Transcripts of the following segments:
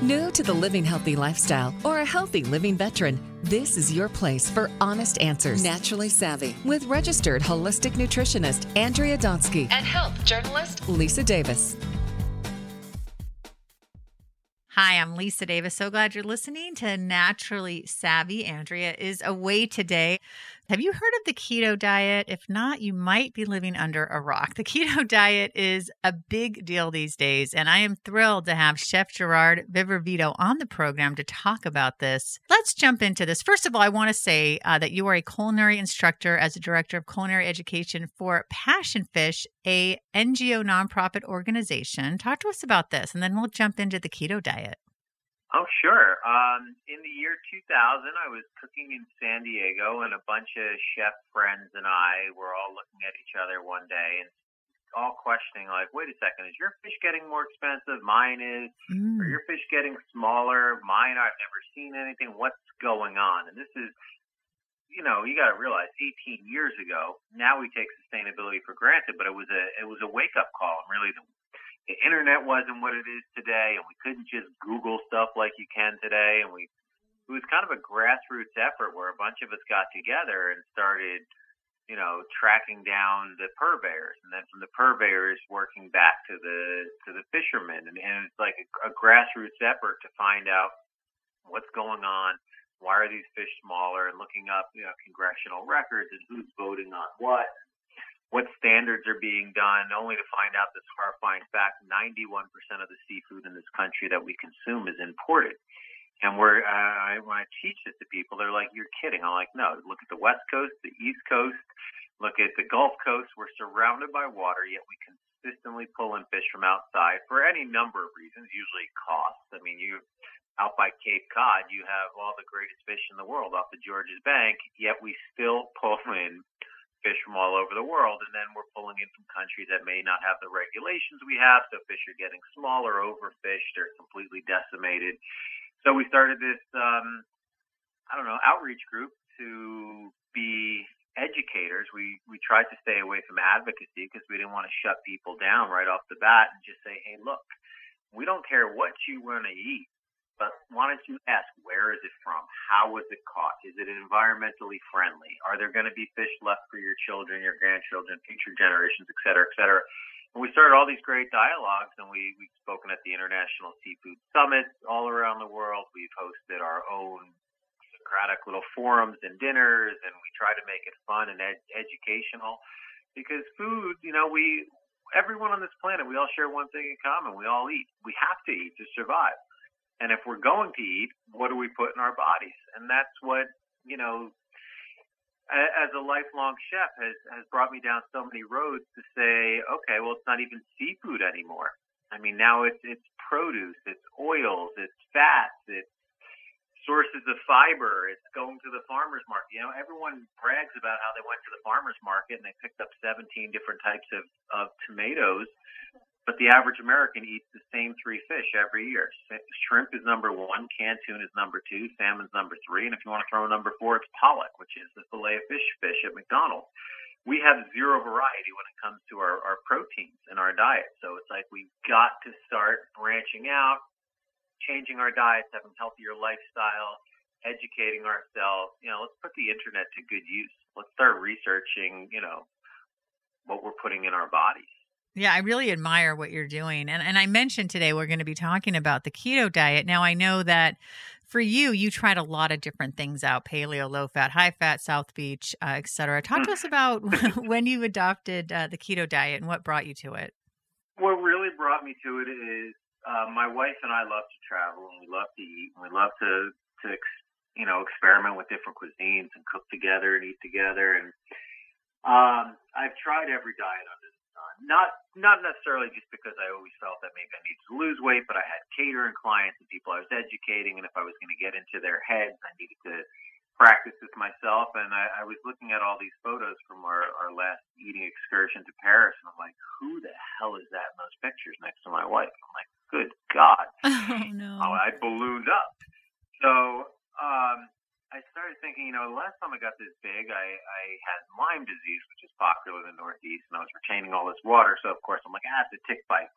New to the living healthy lifestyle or a healthy living veteran, this is your place for honest answers. Naturally Savvy with registered holistic nutritionist Andrea Donsky and health journalist Lisa Davis. Hi, I'm Lisa Davis. So glad you're listening to Naturally Savvy. Andrea is away today. Have you heard of the keto diet? If not, you might be living under a rock. The keto diet is a big deal these days, and I am thrilled to have Chef Gerard Viverito on the program to talk about this. Let's jump into this. First of all, I want to say uh, that you are a culinary instructor as a director of culinary education for Passion Fish, a NGO nonprofit organization. Talk to us about this, and then we'll jump into the keto diet. Oh, sure. Um, in the year 2000, I was cooking in San Diego, and a bunch of chef friends and I were all looking at each other one day and all questioning, like, wait a second, is your fish getting more expensive? Mine is. Mm. Are your fish getting smaller? Mine, I've never seen anything. What's going on? And this is, you know, you got to realize, 18 years ago. Now we take sustainability for granted, but it was a it was a wake up call, and really the the internet wasn't what it is today, and we couldn't just Google stuff like you can today. And we it was kind of a grassroots effort where a bunch of us got together and started, you know, tracking down the purveyors, and then from the purveyors working back to the to the fishermen, and, and it's like a, a grassroots effort to find out what's going on, why are these fish smaller, and looking up, you know, congressional records and who's voting on what what standards are being done, only to find out this horrifying fact 91% of the seafood in this country that we consume is imported. And we're, uh, when I teach this to people, they're like, you're kidding. I'm like, no, look at the West Coast, the East Coast, look at the Gulf Coast. We're surrounded by water, yet we consistently pull in fish from outside for any number of reasons, usually cost. I mean, you, out by Cape Cod, you have all the greatest fish in the world off the Georges Bank, yet we still pull in fish from all over the world, and then we're pulling in from countries that may not have the regulations we have. So fish are getting smaller, overfished, or completely decimated. So we started this, um, I don't know, outreach group to be educators. We we tried to stay away from advocacy because we didn't want to shut people down right off the bat and just say, hey, look, we don't care what you want to eat. But why don't you ask where is it from? How was it caught? Is it environmentally friendly? Are there going to be fish left for your children, your grandchildren, future generations, et cetera, et cetera? And we started all these great dialogues, and we we've spoken at the International Seafood Summit all around the world. We've hosted our own Socratic little forums and dinners, and we try to make it fun and ed- educational because food, you know, we everyone on this planet, we all share one thing in common: we all eat. We have to eat to survive. And if we're going to eat, what do we put in our bodies? And that's what, you know, as a lifelong chef has, has brought me down so many roads to say, okay, well, it's not even seafood anymore. I mean, now it's, it's produce, it's oils, it's fats, it's sources of fiber, it's going to the farmer's market. You know, everyone brags about how they went to the farmer's market and they picked up 17 different types of, of tomatoes but the average American eats the same three fish every year. Shrimp is number one, canned tuna is number two, salmon's number three, and if you want to throw a number four, it's pollock, which is the fillet of fish fish at McDonald's. We have zero variety when it comes to our, our proteins in our diet. So it's like we've got to start branching out, changing our diets, having healthier lifestyle, educating ourselves. You know, let's put the internet to good use. Let's start researching, you know, what we're putting in our bodies. Yeah, I really admire what you're doing. And and I mentioned today we're going to be talking about the keto diet. Now I know that for you, you tried a lot of different things out: paleo, low fat, high fat, South Beach, uh, etc. Talk to us about when you adopted uh, the keto diet and what brought you to it. What really brought me to it is uh, my wife and I love to travel and we love to eat and we love to to you know experiment with different cuisines and cook together and eat together and um, I've tried every diet under not not necessarily just because I always felt that maybe I needed to lose weight, but I had catering clients and people I was educating, and if I was going to get into their heads, I needed to practice this myself. And I, I was looking at all these photos from our, our last eating excursion to Paris, and I'm like, who the hell is that in those pictures next to my wife? I'm like, good God. Oh, no. I ballooned up. So um, I started thinking, you know, the last time I got this big, I, I had Lyme disease, which is popular in the Northeast, and I was retaining all this water. So, of course, I'm like, ah, it's a tick bite.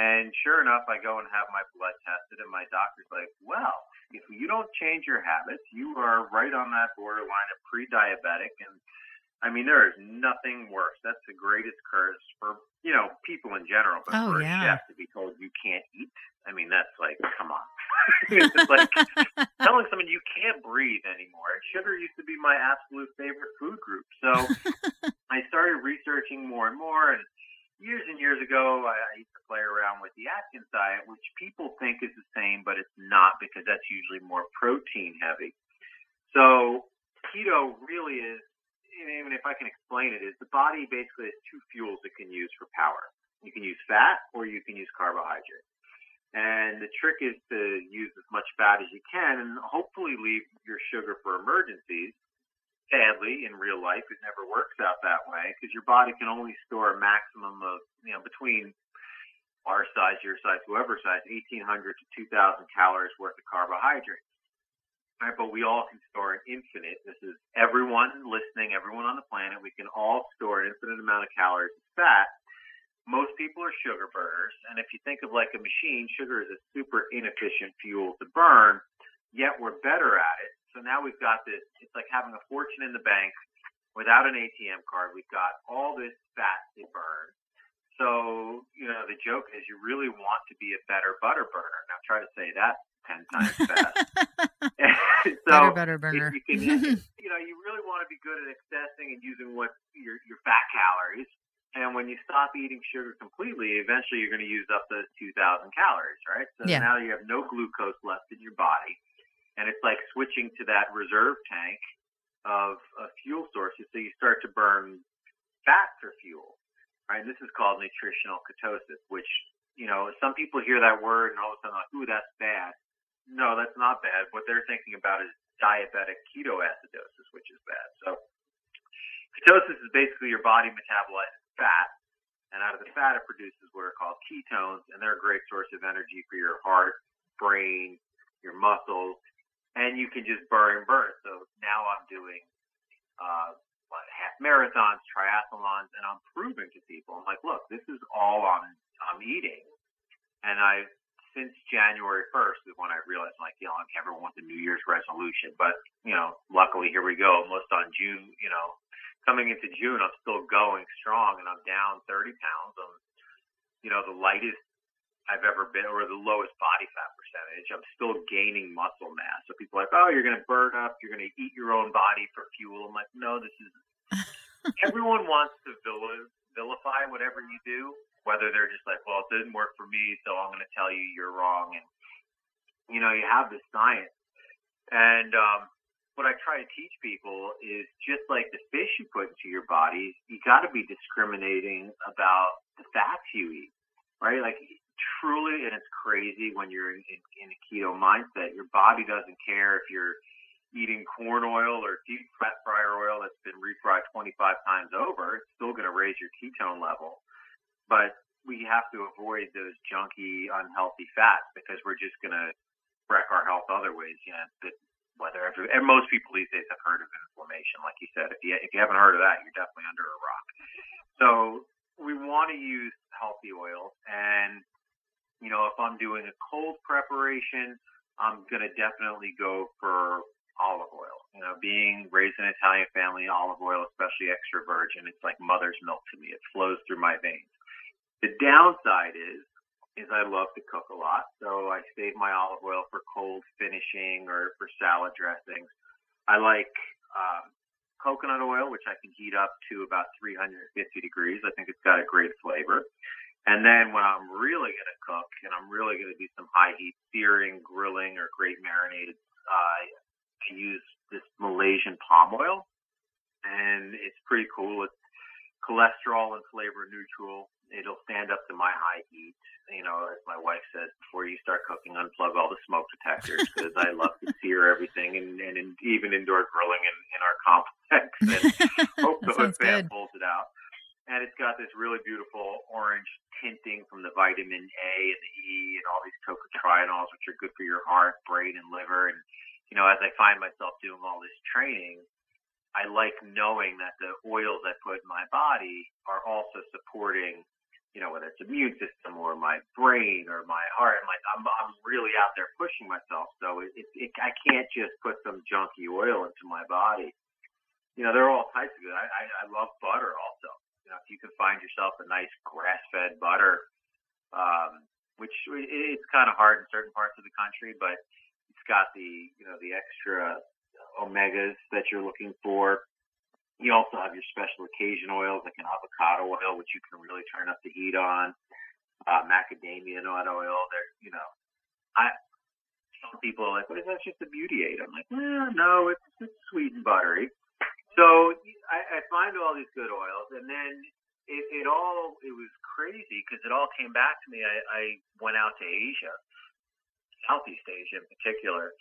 And sure enough, I go and have my blood tested, and my doctor's like, well, if you don't change your habits, you are right on that borderline of pre diabetic. And I mean, there is nothing worse. That's the greatest curse for, you know, people in general, but oh, for yeah. a chef to be told you can't eat. I mean, that's like, come on. it's like telling someone you can't breathe anymore. Sugar used to be my absolute favorite food group. So I started researching more and more and years and years ago, I, I used to play around with the Atkins diet, which people think is the same, but it's not because that's usually more protein heavy. So keto really is, even if I can explain it, is the body basically has two fuels it can use for power. You can use fat or you can use carbohydrate. And the trick is to use as much fat as you can and hopefully leave your sugar for emergencies sadly, in real life, it never works out that way because your body can only store a maximum of, you know, between our size, your size, whoever size, 1,800 to 2,000 calories worth of carbohydrates. Right, but we all can store an infinite. This is everyone listening, everyone on the planet. We can all store an infinite amount of calories of fat. Most people are sugar burners, and if you think of like a machine, sugar is a super inefficient fuel to burn. Yet we're better at it so now we've got this, it's like having a fortune in the bank without an ATM card. We've got all this fat to burn. So, you know, the joke is you really want to be a better butter burner. Now try to say that 10 times fast. so better butter burner. You, can, you know, you really want to be good at accessing and using what your, your fat calories. And when you stop eating sugar completely, eventually you're going to use up those 2,000 calories, right? So yeah. now you have no glucose left in your body and it's like switching to that reserve tank of, of fuel sources. So you start to burn fat for fuel, right? And this is called nutritional ketosis, which you know some people hear that word and all of a sudden like, ooh, that's bad. No, that's not bad. What they're thinking about is diabetic ketoacidosis, which is bad. So ketosis is basically your body metabolizing fat, and out of the fat it produces what are called ketones, and they're a great source of energy for your heart, brain, your muscles, and you can just burn and burn. So now I'm doing uh, half marathons, triathlons, and I'm proving to people, I'm like, look, this is all I'm I'm eating, and I since January 1st is when I realized, like, you know, like everyone wants a New Year's resolution, but you know, luckily here we go, almost on June, you know, coming into June, I'm still going strong, and I'm down 30 pounds. I'm, you know, the lightest I've ever been, or the lowest body fat percentage. I'm still gaining muscle mass. So people are like, oh, you're going to burn up, you're going to eat your own body for fuel. I'm like, no, this is. everyone wants to vilify whatever you do, whether they're just like, well, it didn't work for me, so I'm going to tell you you're wrong. And you know, you have this science, and um, what I try to teach people is just like the fish you put into your body, you got to be discriminating about the fats you eat, right? Like truly, and it's crazy when you're in, in, in a keto mindset, your body doesn't care if you're eating corn oil or deep fat fryer oil that's been refried 25 times over. It's still going to raise your ketone level. But we have to avoid those junky, unhealthy fats because we're just going to wreck our health other ways. You know, that whether every, and most people these days have heard of inflammation, like you said. If you if you haven't heard of that, you're definitely under a rock. So we want to use healthy oils and you know, if I'm doing a cold preparation, I'm going to definitely go for olive oil. You know, being raised in an Italian family, olive oil, especially extra virgin, it's like mother's milk to me. It flows through my veins. The downside is, is I love to cook a lot, so I save my olive oil for cold finishing or for salad dressings. I like um, coconut oil, which I can heat up to about 350 degrees. I think it's got a great flavor. And then when I'm really going to cook and I'm really going to do some high heat searing, grilling, or great marinated, uh, I use this Malaysian palm oil. And it's pretty cool. It's cholesterol and flavor neutral. It'll stand up to my high heat. You know, as my wife says, before you start cooking, unplug all the smoke detectors because I love to sear everything and, and in, even indoor grilling in, in our complex. And hope the hood fan pulls it out and it's got this really beautiful orange tinting from the vitamin A and the E and all these tocotrienols, which are good for your heart, brain, and liver. And you know, as I find myself doing all this training, I like knowing that the oils I put in my body are also supporting you know, whether it's immune system or my brain or my heart. I'm like, I'm, I'm really out there pushing myself. So it, it, it, I can't just put some junky oil into my body. You know, there are all types of good. I, I, I love butter also. You know, if you can find yourself a nice grass-fed butter, um, which it's kind of hard in certain parts of the country, but it's got the, you know, the extra omegas that you're looking for you also have your special occasion oils like an avocado oil, which you can really turn up the heat on. Uh, macadamia nut oil. There, you know, I some people are like, "What is that? Just a beauty aid?" I'm like, "Well, no, it's, it's sweet and buttery." So I, I find all these good oils, and then it, it all it was crazy because it all came back to me. I, I went out to Asia, Southeast Asia in particular,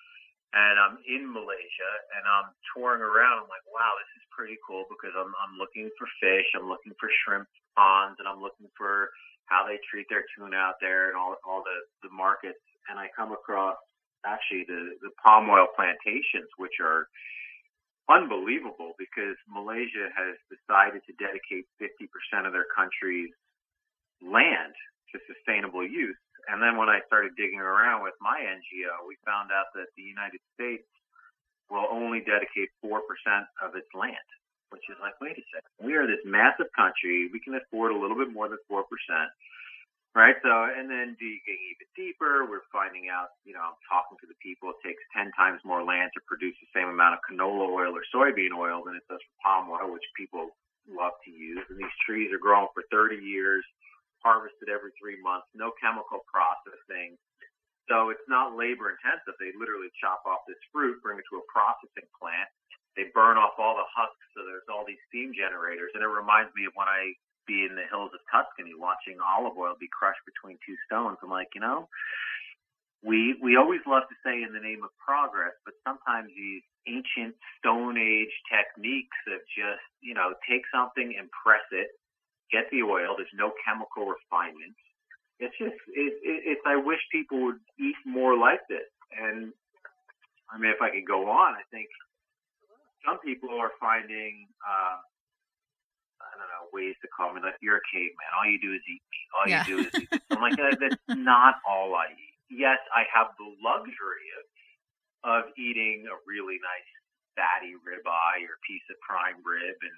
and I'm in Malaysia and I'm touring around. I'm like, wow, this is pretty cool because I'm I'm looking for fish, I'm looking for shrimp ponds, and I'm looking for how they treat their tuna out there and all all the the markets. And I come across actually the the palm oil plantations, which are unbelievable because Malaysia has decided to dedicate 50% of their country's land to sustainable use and then when I started digging around with my NGO, we found out that the United States will only dedicate 4% of its land, which is like, wait a second. We are this massive country. We can afford a little bit more than 4%. Right. So, and then digging even deeper, we're finding out, you know, I'm talking to the people, it takes 10 times more land to produce the same amount of canola oil or soybean oil than it does for palm oil, which people love to use. And these trees are growing for 30 years harvested every three months, no chemical processing. So it's not labor intensive. They literally chop off this fruit, bring it to a processing plant. They burn off all the husks, so there's all these steam generators. And it reminds me of when I be in the hills of Tuscany watching olive oil be crushed between two stones. I'm like, you know, we we always love to say in the name of progress, but sometimes these ancient Stone Age techniques of just, you know, take something and press it get the oil. There's no chemical refinements. It's just, it, it, it's, I wish people would eat more like this. And I mean, if I could go on, I think some people are finding, uh, I don't know, ways to call me like, you're a caveman. All you do is eat meat. All yeah. you do is eat meat. I'm like, that's not all I eat. Yes, I have the luxury of, of eating a really nice fatty ribeye or piece of prime rib and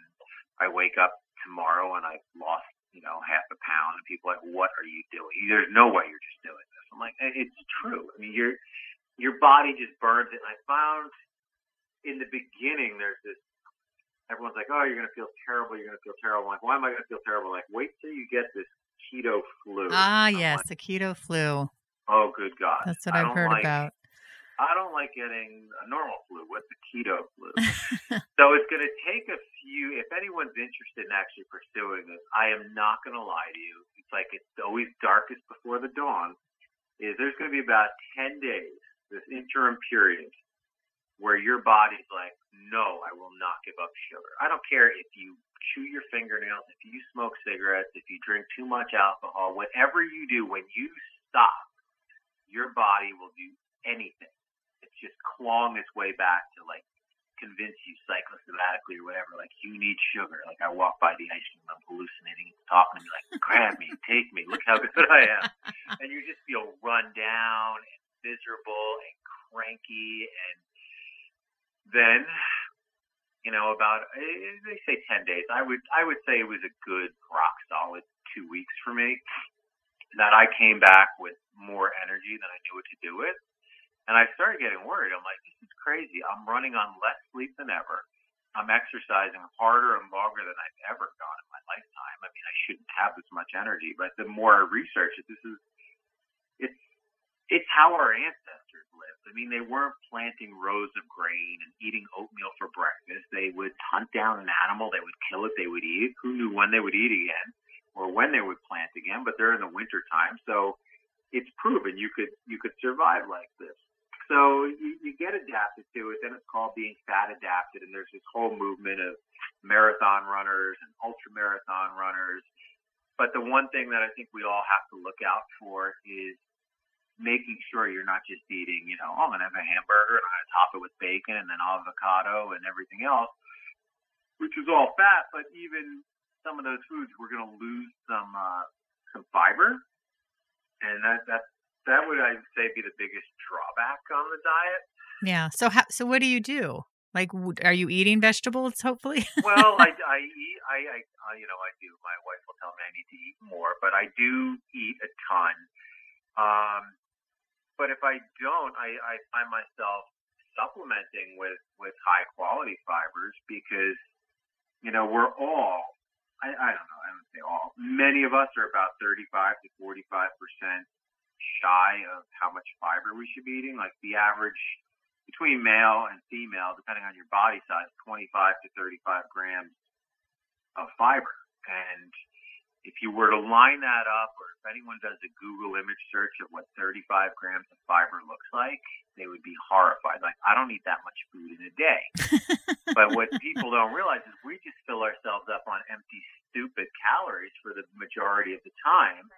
I wake up tomorrow and I've lost, you know, half a pound and people are like, what are you doing? There's no way you're just doing this. I'm like, it's true. I mean, your, your body just burns it. And I found in the beginning, there's this, everyone's like, oh, you're going to feel terrible. You're going to feel terrible. I'm like, why am I going to feel terrible? Like, wait till you get this keto flu. Ah, yes, like, the keto flu. Oh, good God. That's what I've heard like, about. I don't like getting a normal flu. What's the keto flu? so it's going to take a few. If anyone's interested in actually pursuing this, I am not going to lie to you. It's like it's always darkest before the dawn. Is there's going to be about ten days, this interim period, where your body's like, no, I will not give up sugar. I don't care if you chew your fingernails, if you smoke cigarettes, if you drink too much alcohol, whatever you do, when you stop, your body will do anything just clawing its way back to like convince you psychosomatically or whatever, like you need sugar. Like I walk by the ice cream, I'm hallucinating, it's talking to me like, grab me, take me, look how good I am. And you just feel run down and miserable and cranky and then you know about eh, they say 10 days i would i would say it was a good rock solid two weeks for me that i came back with more energy than i knew what to do with and I started getting worried. I'm like, this is crazy. I'm running on less sleep than ever. I'm exercising harder and longer than I've ever done in my lifetime. I mean, I shouldn't have this much energy, but the more I research it, this is, it's, it's how our ancestors lived. I mean, they weren't planting rows of grain and eating oatmeal for breakfast. They would hunt down an animal, they would kill it, they would eat. Who knew when they would eat again or when they would plant again? But they're in the winter time, so it's proven you could you could survive like this. So you, you get adapted to it. Then it's called being fat adapted. And there's this whole movement of marathon runners and ultra marathon runners. But the one thing that I think we all have to look out for is making sure you're not just eating, you know, oh, I'm going to have a hamburger and I'm going to top it with bacon and then avocado and everything else, which is all fat. But even some of those foods, we're going to lose some, uh, some fiber, and that that that would I say be the biggest drawback on the diet. Yeah. So how, so what do you do? Like, are you eating vegetables? Hopefully. well, I, I eat. I, I, I, you know, I do. My wife will tell me I need to eat more, but I do eat a ton. Um, but if I don't, I, I find myself supplementing with with high quality fibers because you know we're all. I, I don't know. I don't say all. Many of us are about 35 to 45 percent shy of how much fiber we should be eating. Like the average between male and female, depending on your body size, 25 to 35 grams of fiber. And if you were to line that up, or if anyone does a Google image search of what 35 grams of fiber looks like, they would be horrified. Like, I don't eat that much food in a day. but what people don't realize is we just fill ourselves up on empty, stupid calories for the majority of the time.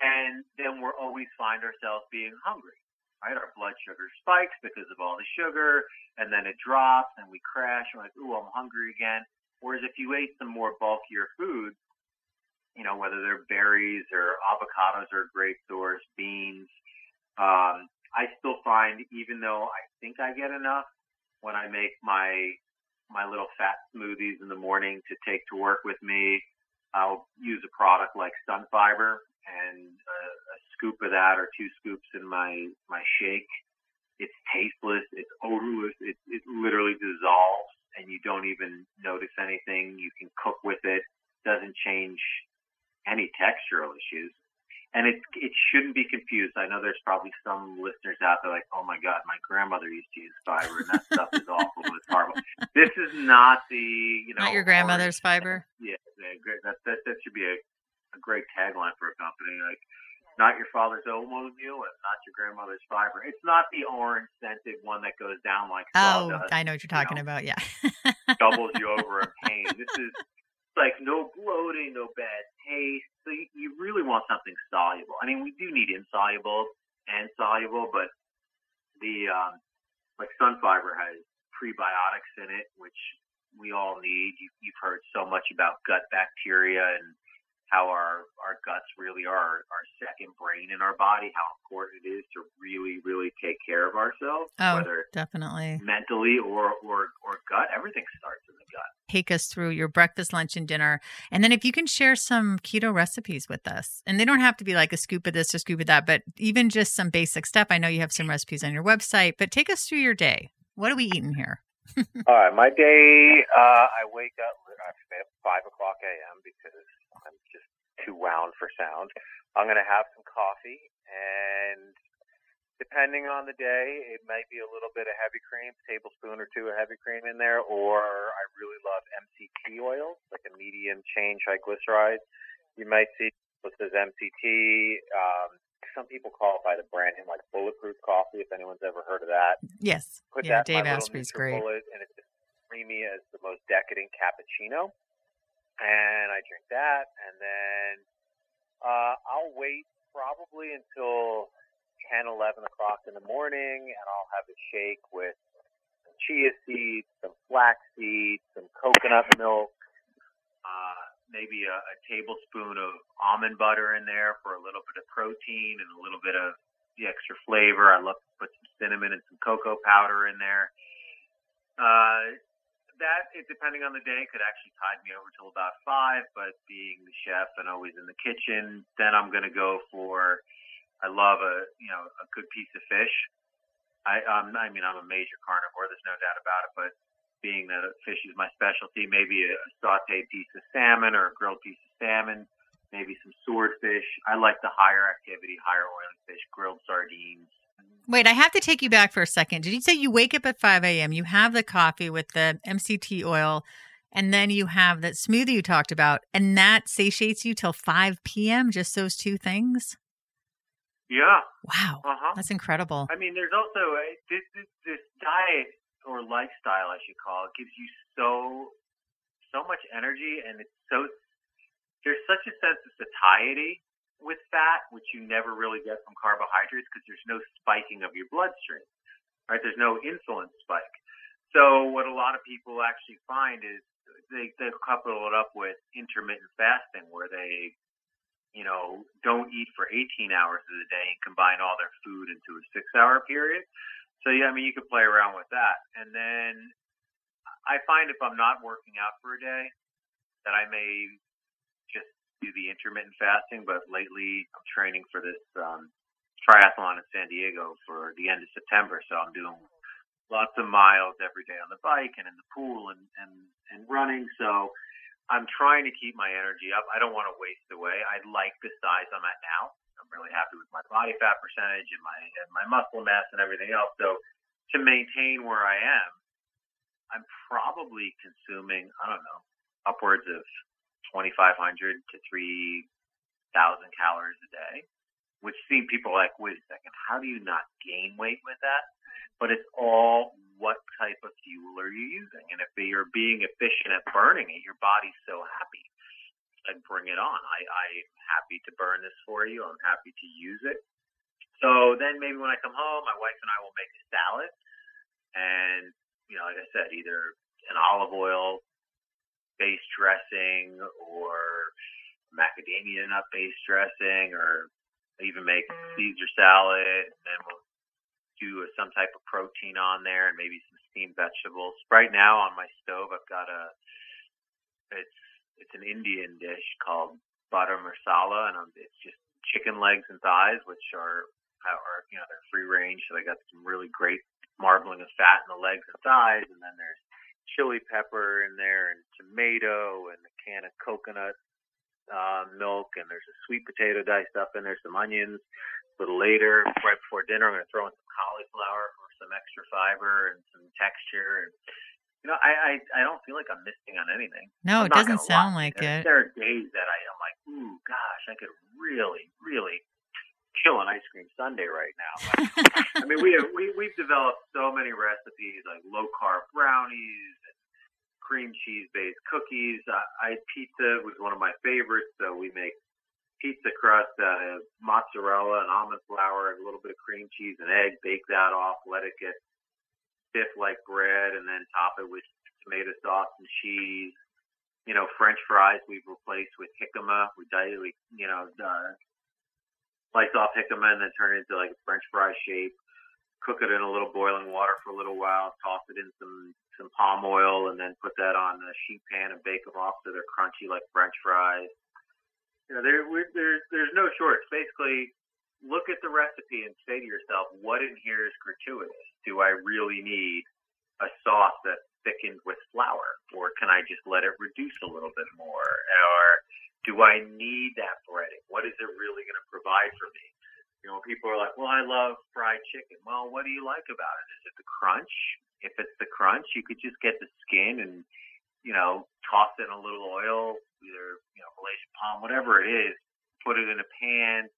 And then we're always find ourselves being hungry right? Our blood sugar spikes because of all the sugar, and then it drops, and we crash. And We're like, ooh, I'm hungry again. Whereas if you ate some more bulkier food, you know, whether they're berries or avocados or great source, beans, um, I still find even though I think I get enough when I make my my little fat smoothies in the morning to take to work with me, I'll use a product like Sunfiber and a, a scoop of that or two scoops in my my shake. It's tasteless. It's odorless. It it literally dissolves, and you don't even notice anything. You can cook with it. Doesn't change any textural issues. And it it shouldn't be confused. I know there's probably some listeners out there like, oh my god, my grandmother used to use fiber, and that stuff is awful. It's horrible. This is not the you know not your grandmother's orange. fiber. Yeah, that, that that should be a a great tagline for a company. Like, not your father's Omo-Meal and not your grandmother's fiber. It's not the orange scented one that goes down like oh, I know what you're talking you know, about. Yeah, doubles you over in pain. This is like no bloating, no bad taste. So you, you really want something soluble. I mean, we do need insoluble and soluble, but the um, like Sunfiber has prebiotics in it, which we all need. You, you've heard so much about gut bacteria and how our, our guts really are our second brain in our body, how important it is to really, really take care of ourselves. Oh, whether definitely. Mentally or, or, or gut, everything starts in the gut. Take us through your breakfast, lunch, and dinner. And then if you can share some keto recipes with us, and they don't have to be like a scoop of this or scoop of that, but even just some basic stuff. I know you have some recipes on your website, but take us through your day. What are we eating here? All right, my day, uh, I wake up at 5 o'clock a.m. because I'm just too wound for sound. I'm going to have some coffee, and depending on the day, it might be a little bit of heavy cream, tablespoon or two of heavy cream in there, or I really love MCT oil, like a medium chain triglyceride. You might see what says MCT. Um, some people call it by the brand name like Bulletproof Coffee, if anyone's ever heard of that. Yes. Put yeah, that Dave Asprey's great. Bullet, and it's creamy as the most decadent cappuccino and I drink that, and then uh, I'll wait probably until 10, 11 o'clock in the morning, and I'll have a shake with some chia seeds, some flax seeds, some coconut milk, uh, maybe a, a tablespoon of almond butter in there for a little bit of protein and a little bit of the extra flavor. I love to put some cinnamon and some cocoa powder in there. Uh, that, it, depending on the day, could actually tide me over till about five. But being the chef and always in the kitchen, then I'm going to go for. I love a you know a good piece of fish. I um, I mean I'm a major carnivore. There's no doubt about it. But being that fish is my specialty, maybe a, sautéed piece of salmon or a grilled piece of salmon, maybe some swordfish. I like the higher activity, higher oily fish, grilled sardines, Wait, I have to take you back for a second. Did you say you wake up at 5 a.m., you have the coffee with the MCT oil, and then you have that smoothie you talked about, and that satiates you till 5 p.m., just those two things? Yeah. Wow. Uh-huh. That's incredible. I mean, there's also a, this, this, this diet or lifestyle, I should call it, gives you so so much energy, and it's so there's such a sense of satiety with fat, which you never really get from carbohydrates because there's no spiking of your bloodstream, right? There's no insulin spike. So what a lot of people actually find is they, they couple it up with intermittent fasting where they you know, don't eat for 18 hours of the day and combine all their food into a six hour period. So yeah, I mean, you could play around with that. And then I find if I'm not working out for a day, that I may just do the intermittent fasting. But lately, I'm training for this um, triathlon in San Diego for the end of September, so I'm doing lots of miles every day on the bike and in the pool and and and running. So I'm trying to keep my energy up. I don't want to waste away. I like the size I'm at now. I'm really happy with my body fat percentage and my and my muscle mass and everything else. So to maintain where I am, I'm probably consuming I don't know upwards of 2,500 to 3,000 calories a day, which seem people like, wait a second, how do you not gain weight with that? But it's all what type of fuel are you using? And if you're being efficient at burning it, your body's so happy. And bring it on. I, I'm happy to burn this for you. I'm happy to use it. So then maybe when I come home, my wife and I will make a salad. And, you know, like I said, either an olive oil based dressing or macadamia nut based dressing or even make mm. Caesar salad and then we'll do some type of protein on there and maybe some steamed vegetables. Right now on my stove I've got a it's it's an Indian dish called butter masala and it's just chicken legs and thighs which are are you know they're free range so they got some really great marbling of fat in the legs and thighs and then there's chili pepper in there and tomato and a can of coconut uh, milk and there's a sweet potato diced up in there, some onions. A little later, right before dinner, I'm going to throw in some cauliflower for some extra fiber and some texture. And you know, I I, I don't feel like I'm missing on anything. No, I'm it doesn't sound lie. like there, it. There are days that I am like, ooh, gosh, I could really, really kill an ice cream sundae right now. I mean, we have, we we've developed so many recipes like low carb brownies and cream cheese based cookies. Uh, I pizza was one of my favorites, so we make pizza crust out of mozzarella and almond flour and a little bit of cream cheese and egg. Bake that off, let it get stiff like bread, and then top it with tomato sauce and cheese. You know, French fries we've replaced with jicama. We, we you know, uh, slice off jicama and then turn it into like a French fry shape. Cook it in a little boiling water for a little while. Toss it in some some palm oil, and then put that on a sheet pan and bake them off so they're crunchy like French fries. You know, there there's there's no shorts. Basically, look at the recipe and say to yourself, what in here is gratuitous? Do I really need a sauce that's thickened with flour, or can I just let it reduce a little bit more? Or do I need that breading? What is it really going to provide for me? You know, people are like, well, I love fried chicken. Well, what do you like about it? Is it the crunch? If it's the crunch, you could just get the skin and, you know, toss it in a little oil, either, you know, Malaysian palm, whatever it is, put it in a pan,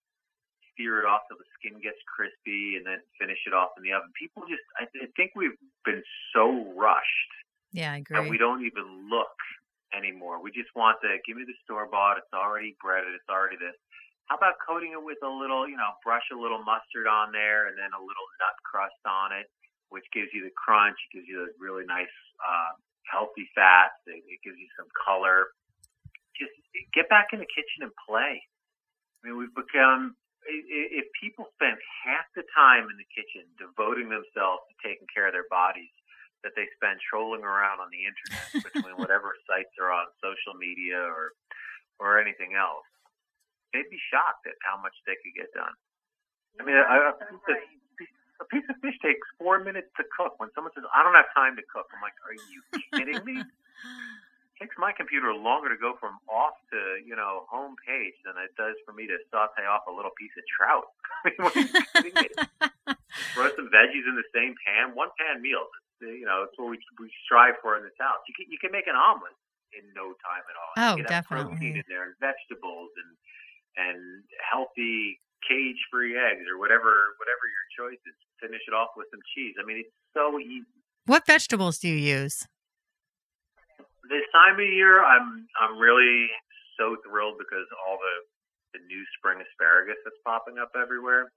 sear it off till the skin gets crispy, and then finish it off in the oven. People just, I, I think we've been so rushed. Yeah, I agree. And we don't even look anymore. We just want the, give me the store bought, it's already breaded, it's already this. How about coating it with a little, you know, brush a little mustard on there and then a little nut crust on it, which gives you the crunch, it gives you a really nice, uh, healthy fats, it, it gives you some color. Just get back in the kitchen and play. I mean, we've become, if people spend half the time in the kitchen devoting themselves to taking care of their bodies, that they spend trolling around on the internet between whatever sites are on social media or or anything else they'd be shocked at how much they could get done. I mean, a, a, piece of, a piece of fish takes four minutes to cook. When someone says, "I don't have time to cook," I'm like, "Are you kidding me?" It takes my computer longer to go from off to you know home page than it does for me to saute off a little piece of trout. I mean, what are you kidding me? Throw some veggies in the same pan, one pan meal. You know, it's what we we strive for in this house. You can you can make an omelet in no time at all. Oh, you can definitely. protein in there and vegetables and and healthy cage free eggs or whatever whatever your choice is. Finish it off with some cheese. I mean, it's so easy. What vegetables do you use? This time of year, I'm I'm really so thrilled because all the the new spring asparagus that's popping up everywhere,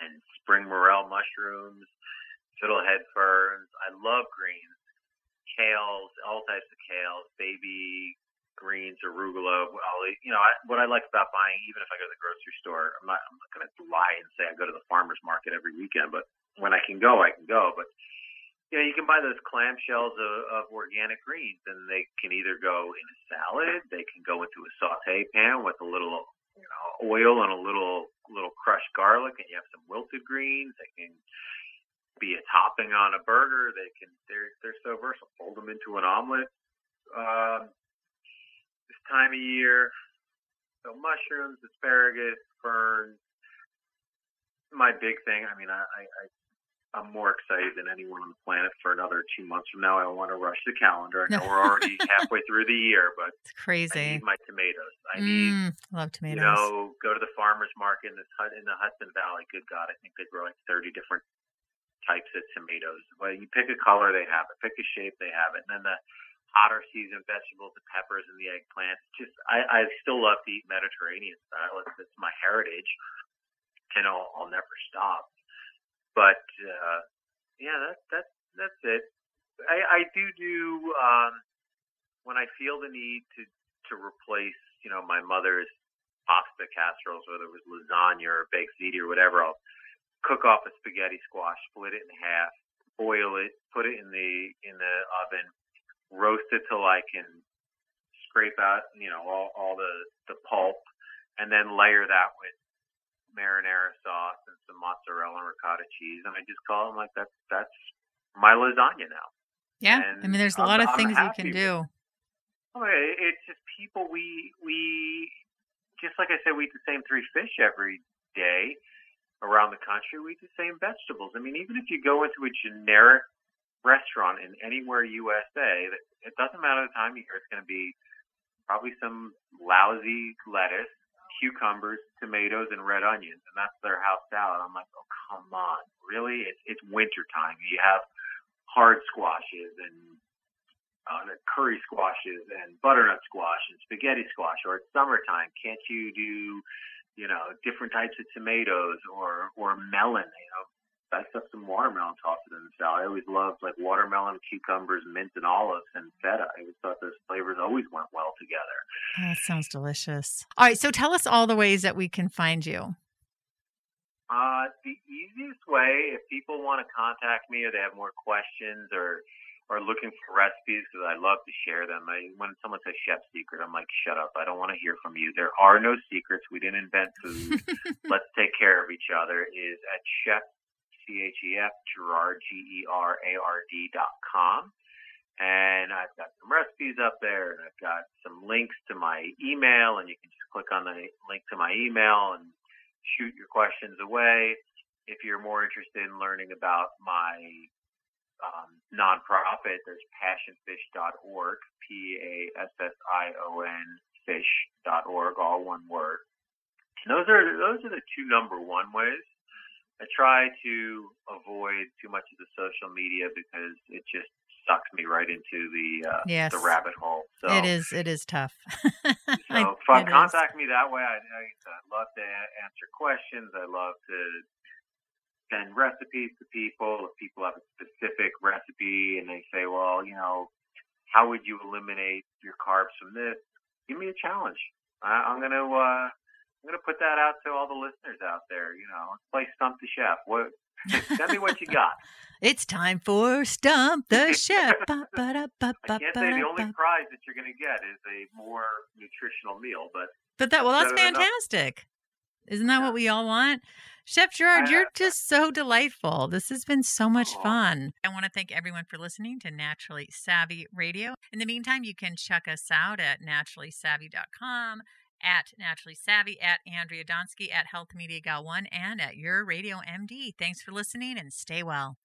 and spring morel mushrooms, fiddlehead ferns. I love greens, kales, all types of kales, baby greens, arugula. I'll you know, I, what I like about buying, even if I go to the grocery store, I'm not, I'm not going to lie and say I go to the farmer's market every weekend, but when I can go, I can go. But you know, you can buy those clamshells of, of organic greens, and they can either go in a salad, they can go into a saute pan with a little, you know, oil and a little little crushed garlic, and you have some wilted greens. They can be a topping on a burger. They can they're they're so versatile. Fold them into an omelet. Um, this time of year, so mushrooms, asparagus, ferns. My big thing. I mean, I, I I'm more excited than anyone on the planet for another two months from now. I don't want to rush the calendar. I know we're already halfway through the year, but it's crazy. I need my tomatoes. I need mm, love tomatoes. You know, go to the farmers market in this in the Hudson Valley. Good God, I think they grow like 30 different types of tomatoes. Well, you pick a color, they have it. Pick a shape, they have it. And then the hotter season vegetables, the peppers and the eggplants. Just I, I still love to eat Mediterranean style. It's, it's my heritage, and I'll, I'll never stop but uh, yeah, that that that's it. I, I do do um, when I feel the need to to replace, you know, my mother's pasta casseroles, whether it was lasagna or baked ziti or whatever. I'll cook off a spaghetti squash, split it in half, boil it, put it in the in the oven, roast it till I can scrape out, you know, all all the the pulp, and then layer that with marinara sauce and some mozzarella and ricotta cheese, and I just call them like that's that's my lasagna now. Yeah, and I mean, there's a lot I'm, of things you can do. Oh, it's just people we we just like I said, we eat the same three fish every day around the country. We eat the same vegetables. I mean, even if you go into a generic restaurant in anywhere USA, it doesn't matter the time of year. It's going to be probably some lousy lettuce cucumbers, tomatoes, and red onions, and that's their house salad. I'm like, oh come on, really? It's it's winter time. You have hard squashes and uh, curry squashes and butternut squash and spaghetti squash, or it's summertime. Can't you do, you know, different types of tomatoes or or melon? You know, dice up some watermelon, toss it in the salad. I always loved like watermelon, cucumbers, mint, and olives, and feta. I always thought those flavors always went well together. Oh, that sounds delicious. All right, so tell us all the ways that we can find you. Uh, the easiest way, if people want to contact me or they have more questions or or looking for recipes, because I love to share them. I, when someone says chef secret, I'm like, shut up. I don't want to hear from you. There are no secrets. We didn't invent food. Let's take care of each other. Is at chef C-H-E-F, Gerard, G-E-R-A-R-D dot com. And I've got some recipes up there and I've got some links to my email and you can just click on the link to my email and shoot your questions away. If you're more interested in learning about my um, nonprofit, there's passionfish.org, P-A-S-S-I-O-N fish.org, all one word. And those are, those are the two number one ways. I try to avoid too much of the social media because it just sucks me right into the uh, yes. the rabbit hole. So it is it is tough. so I, contact is. me that way. I, I, I love to answer questions. I love to send recipes to people. If people have a specific recipe and they say, well, you know, how would you eliminate your carbs from this? Give me a challenge. I, I'm going to uh, I'm going to put that out to all the listeners out there. You know, let's play Stump the Chef. What? Tell me what you got. It's time for Stump the Chef. ba, ba, ba, I can't say the only prize that you're going to get is a more nutritional meal, but but that well, that's fantastic. Isn't that what we all want? Chef Gerard, you're just so delightful. This has been so much fun. I want to thank everyone for listening to Naturally Savvy Radio. In the meantime, you can check us out at naturallysavvy.com at Naturally Savvy, at Andrea Donsky, at Health Media Gal 1, and at Your Radio MD. Thanks for listening and stay well.